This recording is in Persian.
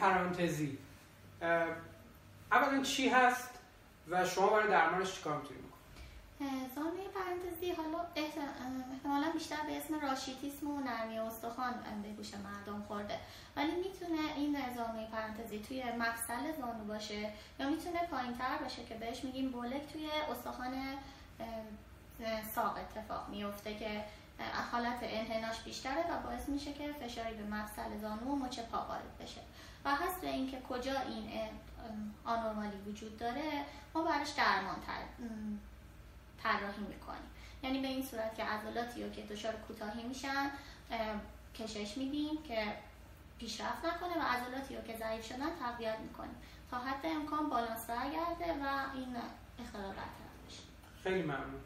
پرانتزی. اولا چی هست و شما برای درمانش چیکار می‌تونید زانوی پرانتزی حالا احتمالا بیشتر به اسم راشیتیسم و نرمی استخوان به گوش مردم خورده. ولی می‌تونه این زانوی پرانتزی توی مفصل زانو باشه یا می‌تونه پایینتر باشه که بهش میگیم بولک توی استخوان اتفاق میفته که حالت انحناش بیشتره و باعث میشه که فشاری به مفصل زانو و مچ پا وارد بشه. و حسب اینکه کجا این آنورمالی وجود داره ما براش درمان طراحی می‌کنیم. یعنی به این صورت که عضلاتی رو که دچار کوتاهی میشن کشش میدیم که پیشرفت نکنه و عضلاتی رو که ضعیف شدن تقویت می‌کنیم. تا حد امکان بالانس برگرده و این اختلال برطرف بشه. خیلی ممنون.